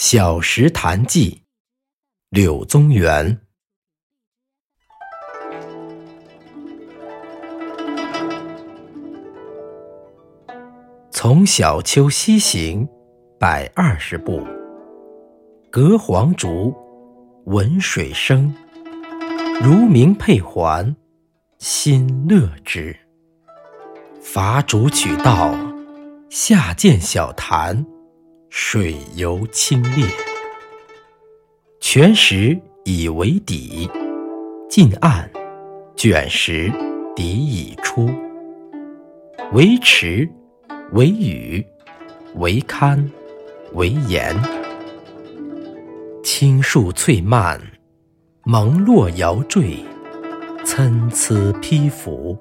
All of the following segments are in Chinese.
小石潭记》柳宗元。从小丘西行，百二十步，隔黄竹，闻水声，如鸣佩环，心乐之。伐竹取道，下见小潭。水尤清冽，泉石以为底，近岸卷石底已出。为池，为屿，为堪，为岩。青树翠蔓，蒙络摇缀，参差披拂。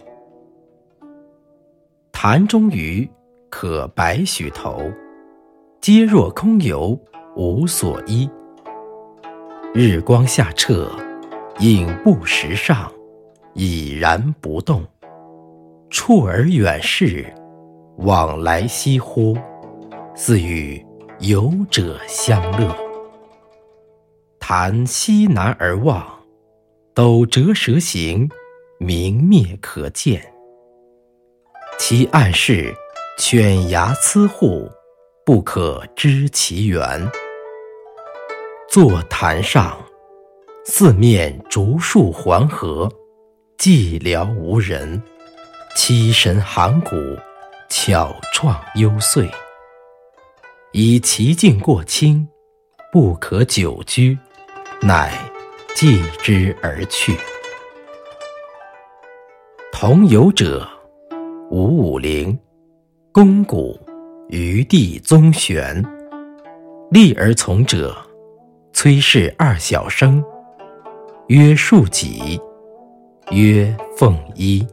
潭中鱼可百许头。皆若空游，无所依。日光下澈，影布石上，已然不动。处而远视，往来翕忽，似与游者相乐。潭西南而望，陡折蛇行，明灭可见。其岸势，犬牙牁户。不可知其源。坐潭上，四面竹树环合，寂寥无人，凄神寒骨，巧怆幽邃。以其境过清，不可久居，乃寄之而去。同游者，吴武陵、龚古。余弟宗玄，立而从者，崔氏二小生，曰庶己，曰凤衣。